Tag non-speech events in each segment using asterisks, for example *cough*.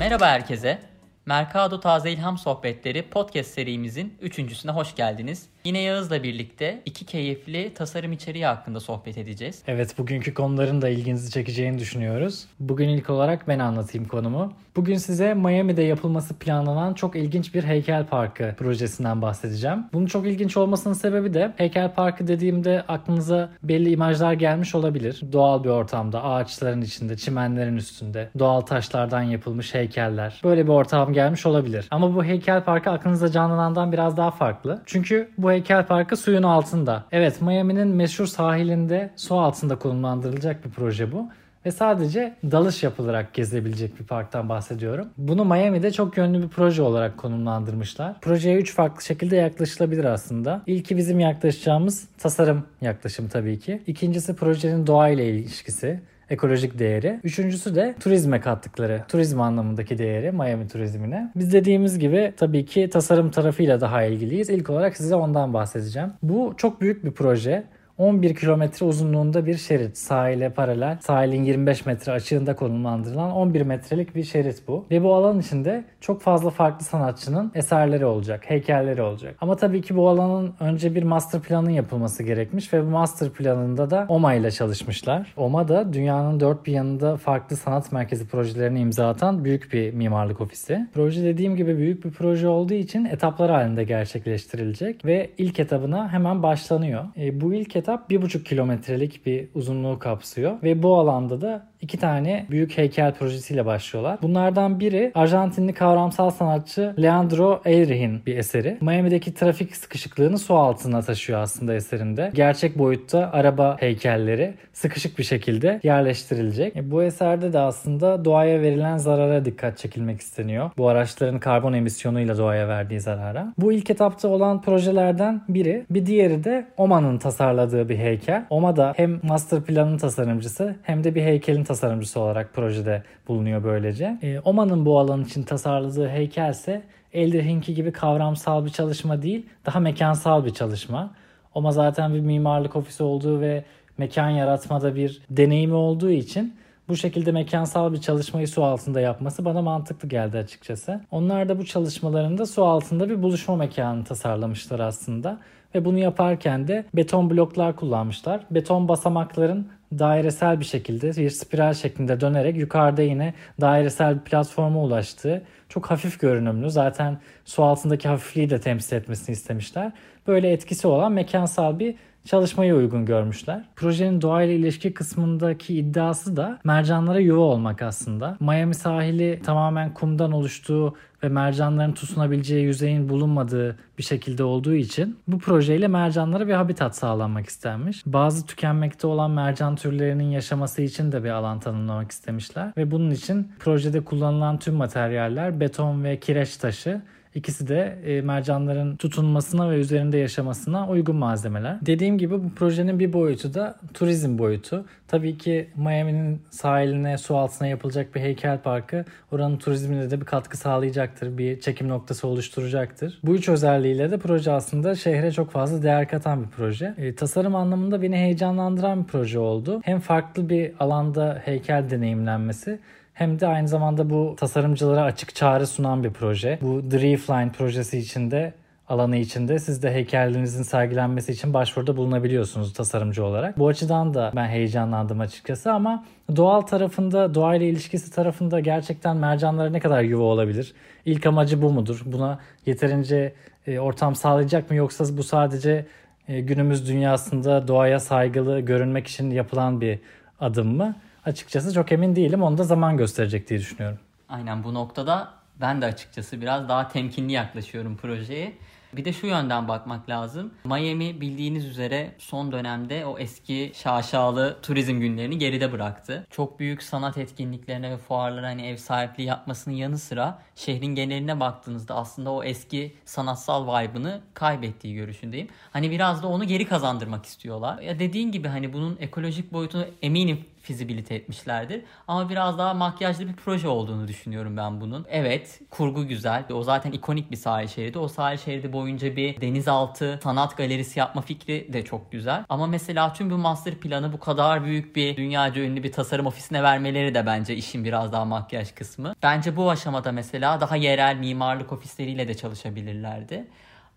Merhaba herkese. Mercado Taze İlham Sohbetleri podcast serimizin üçüncüsüne hoş geldiniz. Yine Yağız'la birlikte iki keyifli tasarım içeriği hakkında sohbet edeceğiz. Evet bugünkü konuların da ilginizi çekeceğini düşünüyoruz. Bugün ilk olarak ben anlatayım konumu. Bugün size Miami'de yapılması planlanan çok ilginç bir heykel parkı projesinden bahsedeceğim. Bunun çok ilginç olmasının sebebi de heykel parkı dediğimde aklınıza belli imajlar gelmiş olabilir. Doğal bir ortamda, ağaçların içinde, çimenlerin üstünde, doğal taşlardan yapılmış heykeller. Böyle bir ortam gelmiş olabilir. Ama bu heykel parkı aklınıza canlanandan biraz daha farklı. Çünkü bu heykel parkı suyun altında. Evet Miami'nin meşhur sahilinde su altında konumlandırılacak bir proje bu ve sadece dalış yapılarak gezebilecek bir parktan bahsediyorum. Bunu Miami'de çok yönlü bir proje olarak konumlandırmışlar. Projeye 3 farklı şekilde yaklaşılabilir aslında. İlki bizim yaklaşacağımız tasarım yaklaşımı tabii ki. İkincisi projenin doğayla ilişkisi ekolojik değeri. Üçüncüsü de turizme kattıkları, turizm anlamındaki değeri Miami turizmine. Biz dediğimiz gibi tabii ki tasarım tarafıyla daha ilgiliyiz. İlk olarak size ondan bahsedeceğim. Bu çok büyük bir proje. 11 kilometre uzunluğunda bir şerit. Sahile paralel. Sahilin 25 metre açığında konumlandırılan 11 metrelik bir şerit bu. Ve bu alan içinde çok fazla farklı sanatçının eserleri olacak, heykelleri olacak. Ama tabii ki bu alanın önce bir master planın yapılması gerekmiş ve bu master planında da OMA ile çalışmışlar. OMA da dünyanın dört bir yanında farklı sanat merkezi projelerini imza atan büyük bir mimarlık ofisi. Proje dediğim gibi büyük bir proje olduğu için etaplar halinde gerçekleştirilecek ve ilk etabına hemen başlanıyor. E, bu ilk etap etap 1,5 kilometrelik bir uzunluğu kapsıyor. Ve bu alanda da iki tane büyük heykel projesiyle başlıyorlar. Bunlardan biri Arjantinli kavramsal sanatçı Leandro Eirih'in bir eseri. Miami'deki trafik sıkışıklığını su altına taşıyor aslında eserinde. Gerçek boyutta araba heykelleri sıkışık bir şekilde yerleştirilecek. E, bu eserde de aslında doğaya verilen zarara dikkat çekilmek isteniyor. Bu araçların karbon emisyonuyla doğaya verdiği zarara. Bu ilk etapta olan projelerden biri. Bir diğeri de Oma'nın tasarladığı bir heykel. Oma da hem master planın tasarımcısı hem de bir heykelin tasarımcısı olarak projede bulunuyor böylece. E, Oma'nın bu alan için tasarladığı heykel ise Elderhink'i gibi kavramsal bir çalışma değil, daha mekansal bir çalışma. Oma zaten bir mimarlık ofisi olduğu ve mekan yaratmada bir deneyimi olduğu için bu şekilde mekansal bir çalışmayı su altında yapması bana mantıklı geldi açıkçası. Onlar da bu çalışmalarında su altında bir buluşma mekanı tasarlamışlar aslında. Ve bunu yaparken de beton bloklar kullanmışlar. Beton basamakların dairesel bir şekilde bir spiral şeklinde dönerek yukarıda yine dairesel bir platforma ulaştığı çok hafif görünümlü zaten su altındaki hafifliği de temsil etmesini istemişler. Böyle etkisi olan mekansal bir çalışmaya uygun görmüşler. Projenin doğayla ilişki kısmındaki iddiası da mercanlara yuva olmak aslında. Miami sahili tamamen kumdan oluştuğu ve mercanların tutunabileceği yüzeyin bulunmadığı bir şekilde olduğu için bu projeyle mercanlara bir habitat sağlanmak istenmiş. Bazı tükenmekte olan mercan türlerinin yaşaması için de bir alan tanımlamak istemişler ve bunun için projede kullanılan tüm materyaller beton ve kireç taşı İkisi de e, mercanların tutunmasına ve üzerinde yaşamasına uygun malzemeler. Dediğim gibi bu projenin bir boyutu da turizm boyutu. Tabii ki Miami'nin sahiline, su altına yapılacak bir heykel parkı oranın turizmine de bir katkı sağlayacaktır. Bir çekim noktası oluşturacaktır. Bu üç özelliğiyle de proje aslında şehre çok fazla değer katan bir proje. E, tasarım anlamında beni heyecanlandıran bir proje oldu. Hem farklı bir alanda heykel deneyimlenmesi hem de aynı zamanda bu tasarımcılara açık çağrı sunan bir proje. Bu The Reefline projesi içinde alanı içinde siz de heykellerinizin sergilenmesi için başvuruda bulunabiliyorsunuz tasarımcı olarak. Bu açıdan da ben heyecanlandım açıkçası ama doğal tarafında, doğayla ilişkisi tarafında gerçekten mercanlara ne kadar yuva olabilir? İlk amacı bu mudur? Buna yeterince e, ortam sağlayacak mı yoksa bu sadece e, günümüz dünyasında doğaya saygılı görünmek için yapılan bir adım mı? Açıkçası çok emin değilim. Onu da zaman gösterecek diye düşünüyorum. Aynen bu noktada ben de açıkçası biraz daha temkinli yaklaşıyorum projeye. Bir de şu yönden bakmak lazım. Miami bildiğiniz üzere son dönemde o eski şaşalı turizm günlerini geride bıraktı. Çok büyük sanat etkinliklerine ve fuarlara hani ev sahipliği yapmasının yanı sıra şehrin geneline baktığınızda aslında o eski sanatsal vibe'ını kaybettiği görüşündeyim. Hani biraz da onu geri kazandırmak istiyorlar. Ya dediğin gibi hani bunun ekolojik boyutunu eminim fizibilite etmişlerdir. Ama biraz daha makyajlı bir proje olduğunu düşünüyorum ben bunun. Evet kurgu güzel. O zaten ikonik bir sahil şeridi. O sahil şeridi boyunca bir denizaltı sanat galerisi yapma fikri de çok güzel. Ama mesela tüm bu master planı bu kadar büyük bir dünyaca ünlü bir tasarım ofisine vermeleri de bence işin biraz daha makyaj kısmı. Bence bu aşamada mesela daha yerel mimarlık ofisleriyle de çalışabilirlerdi.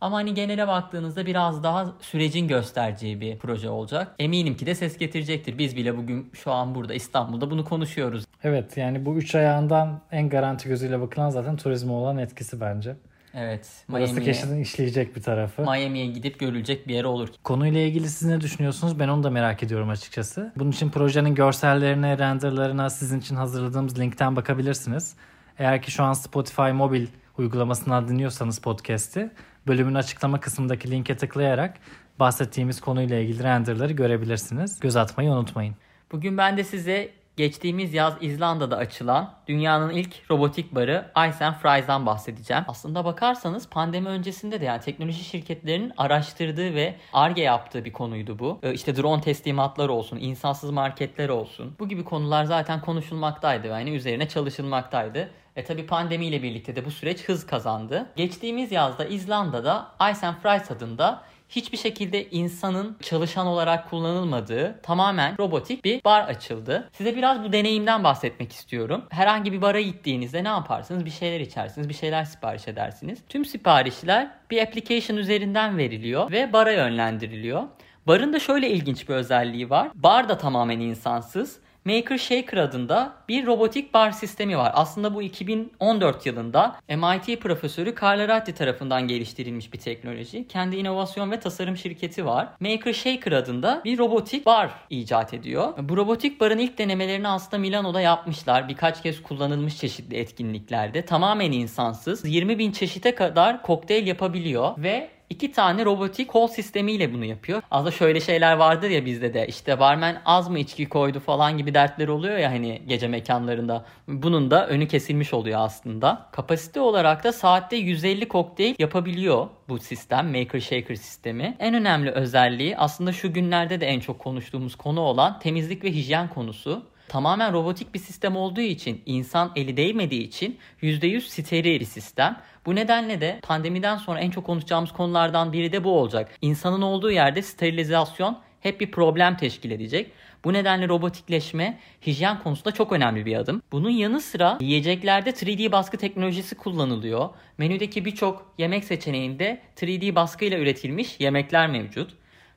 Ama hani genele baktığınızda biraz daha sürecin göstereceği bir proje olacak. Eminim ki de ses getirecektir. Biz bile bugün şu an burada İstanbul'da bunu konuşuyoruz. Evet yani bu üç ayağından en garanti gözüyle bakılan zaten turizme olan etkisi bence. Evet. Burası keşfin işleyecek bir tarafı. Miami'ye gidip görülecek bir yer olur. Konuyla ilgili siz ne düşünüyorsunuz? Ben onu da merak ediyorum açıkçası. Bunun için projenin görsellerine, renderlarına sizin için hazırladığımız linkten bakabilirsiniz. Eğer ki şu an Spotify mobil uygulamasından dinliyorsanız podcast'i bölümün açıklama kısmındaki linke tıklayarak bahsettiğimiz konuyla ilgili renderları görebilirsiniz. Göz atmayı unutmayın. Bugün ben de size geçtiğimiz yaz İzlanda'da açılan dünyanın ilk robotik barı Ice and Fries'dan bahsedeceğim. Aslında bakarsanız pandemi öncesinde de yani teknoloji şirketlerinin araştırdığı ve ARGE yaptığı bir konuydu bu. Ee, işte drone teslimatları olsun, insansız marketler olsun. Bu gibi konular zaten konuşulmaktaydı yani üzerine çalışılmaktaydı. E tabi pandemiyle birlikte de bu süreç hız kazandı. Geçtiğimiz yazda İzlanda'da Ice and Fries adında hiçbir şekilde insanın çalışan olarak kullanılmadığı tamamen robotik bir bar açıldı. Size biraz bu deneyimden bahsetmek istiyorum. Herhangi bir bara gittiğinizde ne yaparsınız? Bir şeyler içersiniz, bir şeyler sipariş edersiniz. Tüm siparişler bir application üzerinden veriliyor ve bara yönlendiriliyor. Barın da şöyle ilginç bir özelliği var. Bar da tamamen insansız Maker Shaker adında bir robotik bar sistemi var. Aslında bu 2014 yılında MIT profesörü Carla Ratti tarafından geliştirilmiş bir teknoloji. Kendi inovasyon ve tasarım şirketi var. Maker Shaker adında bir robotik bar icat ediyor. Bu robotik barın ilk denemelerini aslında Milano'da yapmışlar. Birkaç kez kullanılmış çeşitli etkinliklerde. Tamamen insansız. 20 bin çeşite kadar kokteyl yapabiliyor ve iki tane robotik kol sistemiyle bunu yapıyor. Aslında şöyle şeyler vardır ya bizde de işte barmen az mı içki koydu falan gibi dertler oluyor ya hani gece mekanlarında. Bunun da önü kesilmiş oluyor aslında. Kapasite olarak da saatte 150 kokteyl yapabiliyor bu sistem Maker Shaker sistemi. En önemli özelliği aslında şu günlerde de en çok konuştuğumuz konu olan temizlik ve hijyen konusu tamamen robotik bir sistem olduğu için, insan eli değmediği için %100 steril bir sistem. Bu nedenle de pandemiden sonra en çok konuşacağımız konulardan biri de bu olacak. İnsanın olduğu yerde sterilizasyon hep bir problem teşkil edecek. Bu nedenle robotikleşme hijyen konusunda çok önemli bir adım. Bunun yanı sıra yiyeceklerde 3D baskı teknolojisi kullanılıyor. Menüdeki birçok yemek seçeneğinde 3D baskıyla üretilmiş yemekler mevcut.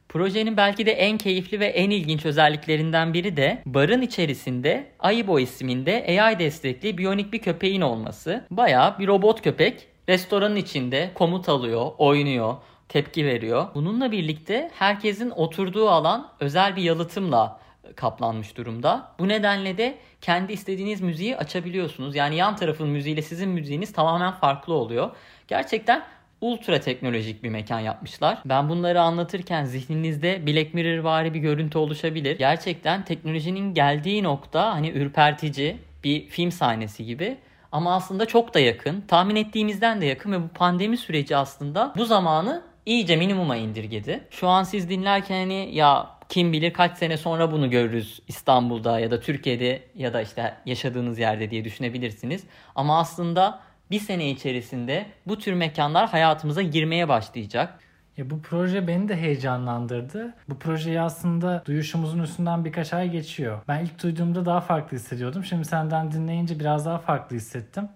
Projenin belki de en keyifli ve en ilginç özelliklerinden biri de barın içerisinde Aibo isminde AI destekli biyonik bir köpeğin olması. Bayağı bir robot köpek restoranın içinde komut alıyor, oynuyor, tepki veriyor. Bununla birlikte herkesin oturduğu alan özel bir yalıtımla kaplanmış durumda. Bu nedenle de kendi istediğiniz müziği açabiliyorsunuz. Yani yan tarafın müziğiyle sizin müziğiniz tamamen farklı oluyor. Gerçekten ultra teknolojik bir mekan yapmışlar. Ben bunları anlatırken zihninizde Black Mirror vari bir görüntü oluşabilir. Gerçekten teknolojinin geldiği nokta hani ürpertici bir film sahnesi gibi. Ama aslında çok da yakın. Tahmin ettiğimizden de yakın ve bu pandemi süreci aslında bu zamanı iyice minimuma indirgedi. Şu an siz dinlerken hani ya kim bilir kaç sene sonra bunu görürüz İstanbul'da ya da Türkiye'de ya da işte yaşadığınız yerde diye düşünebilirsiniz. Ama aslında bir sene içerisinde bu tür mekanlar hayatımıza girmeye başlayacak. Ya bu proje beni de heyecanlandırdı. Bu projeyi aslında duyuşumuzun üstünden birkaç ay geçiyor. Ben ilk duyduğumda daha farklı hissediyordum. Şimdi senden dinleyince biraz daha farklı hissettim.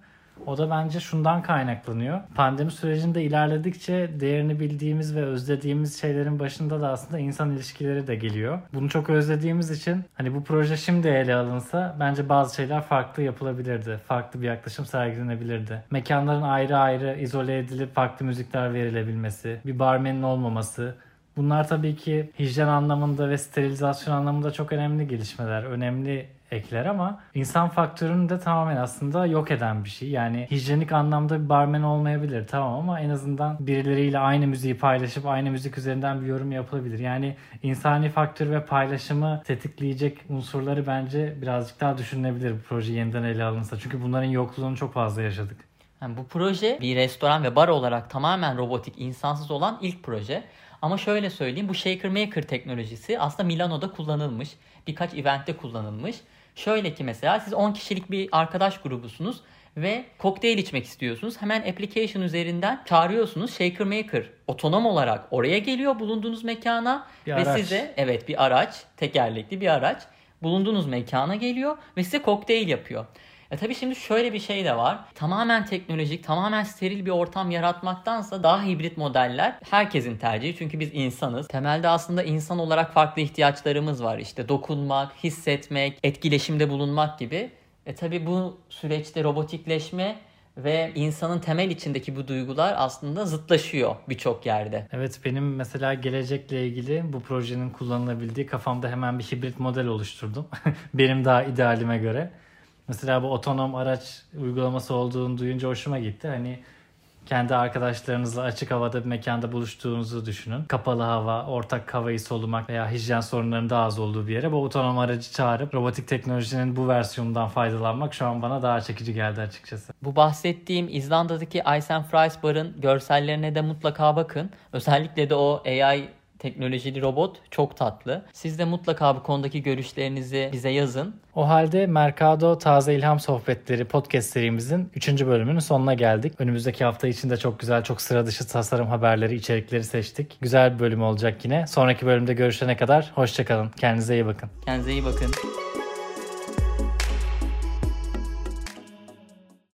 O da bence şundan kaynaklanıyor. Pandemi sürecinde ilerledikçe değerini bildiğimiz ve özlediğimiz şeylerin başında da aslında insan ilişkileri de geliyor. Bunu çok özlediğimiz için hani bu proje şimdi ele alınsa bence bazı şeyler farklı yapılabilirdi. Farklı bir yaklaşım sergilenebilirdi. Mekanların ayrı ayrı izole edilip farklı müzikler verilebilmesi, bir barmenin olmaması, Bunlar tabii ki hijyen anlamında ve sterilizasyon anlamında çok önemli gelişmeler, önemli ekler ama insan faktörünü de tamamen aslında yok eden bir şey. Yani hijyenik anlamda bir barmen olmayabilir tamam ama en azından birileriyle aynı müziği paylaşıp aynı müzik üzerinden bir yorum yapılabilir. Yani insani faktör ve paylaşımı tetikleyecek unsurları bence birazcık daha düşünülebilir bu proje yeniden ele alınsa. Çünkü bunların yokluğunu çok fazla yaşadık. Yani bu proje bir restoran ve bar olarak tamamen robotik, insansız olan ilk proje. Ama şöyle söyleyeyim bu Shaker Maker teknolojisi aslında Milano'da kullanılmış. Birkaç eventte kullanılmış. Şöyle ki mesela siz 10 kişilik bir arkadaş grubusunuz ve kokteyl içmek istiyorsunuz. Hemen application üzerinden çağırıyorsunuz. Shaker Maker otonom olarak oraya geliyor bulunduğunuz mekana Bir ve araç. size evet bir araç, tekerlekli bir araç bulunduğunuz mekana geliyor ve size kokteyl yapıyor. E tabii şimdi şöyle bir şey de var. Tamamen teknolojik, tamamen steril bir ortam yaratmaktansa daha hibrit modeller herkesin tercihi. Çünkü biz insanız. Temelde aslında insan olarak farklı ihtiyaçlarımız var. İşte dokunmak, hissetmek, etkileşimde bulunmak gibi. E tabii bu süreçte robotikleşme ve insanın temel içindeki bu duygular aslında zıtlaşıyor birçok yerde. Evet benim mesela gelecekle ilgili bu projenin kullanılabildiği kafamda hemen bir hibrit model oluşturdum. *laughs* benim daha idealime göre. Mesela bu otonom araç uygulaması olduğunu duyunca hoşuma gitti. Hani kendi arkadaşlarınızla açık havada bir mekanda buluştuğunuzu düşünün. Kapalı hava, ortak havayı solumak veya hijyen sorunlarının daha az olduğu bir yere bu otonom aracı çağırıp robotik teknolojinin bu versiyonundan faydalanmak şu an bana daha çekici geldi açıkçası. Bu bahsettiğim İzlanda'daki Ice and Fries Bar'ın görsellerine de mutlaka bakın. Özellikle de o AI teknolojili robot çok tatlı. Siz de mutlaka bu konudaki görüşlerinizi bize yazın. O halde Mercado Taze İlham Sohbetleri podcast serimizin 3. bölümünün sonuna geldik. Önümüzdeki hafta için de çok güzel, çok sıra dışı tasarım haberleri, içerikleri seçtik. Güzel bir bölüm olacak yine. Sonraki bölümde görüşene kadar hoşçakalın. Kendinize iyi bakın. Kendinize iyi bakın.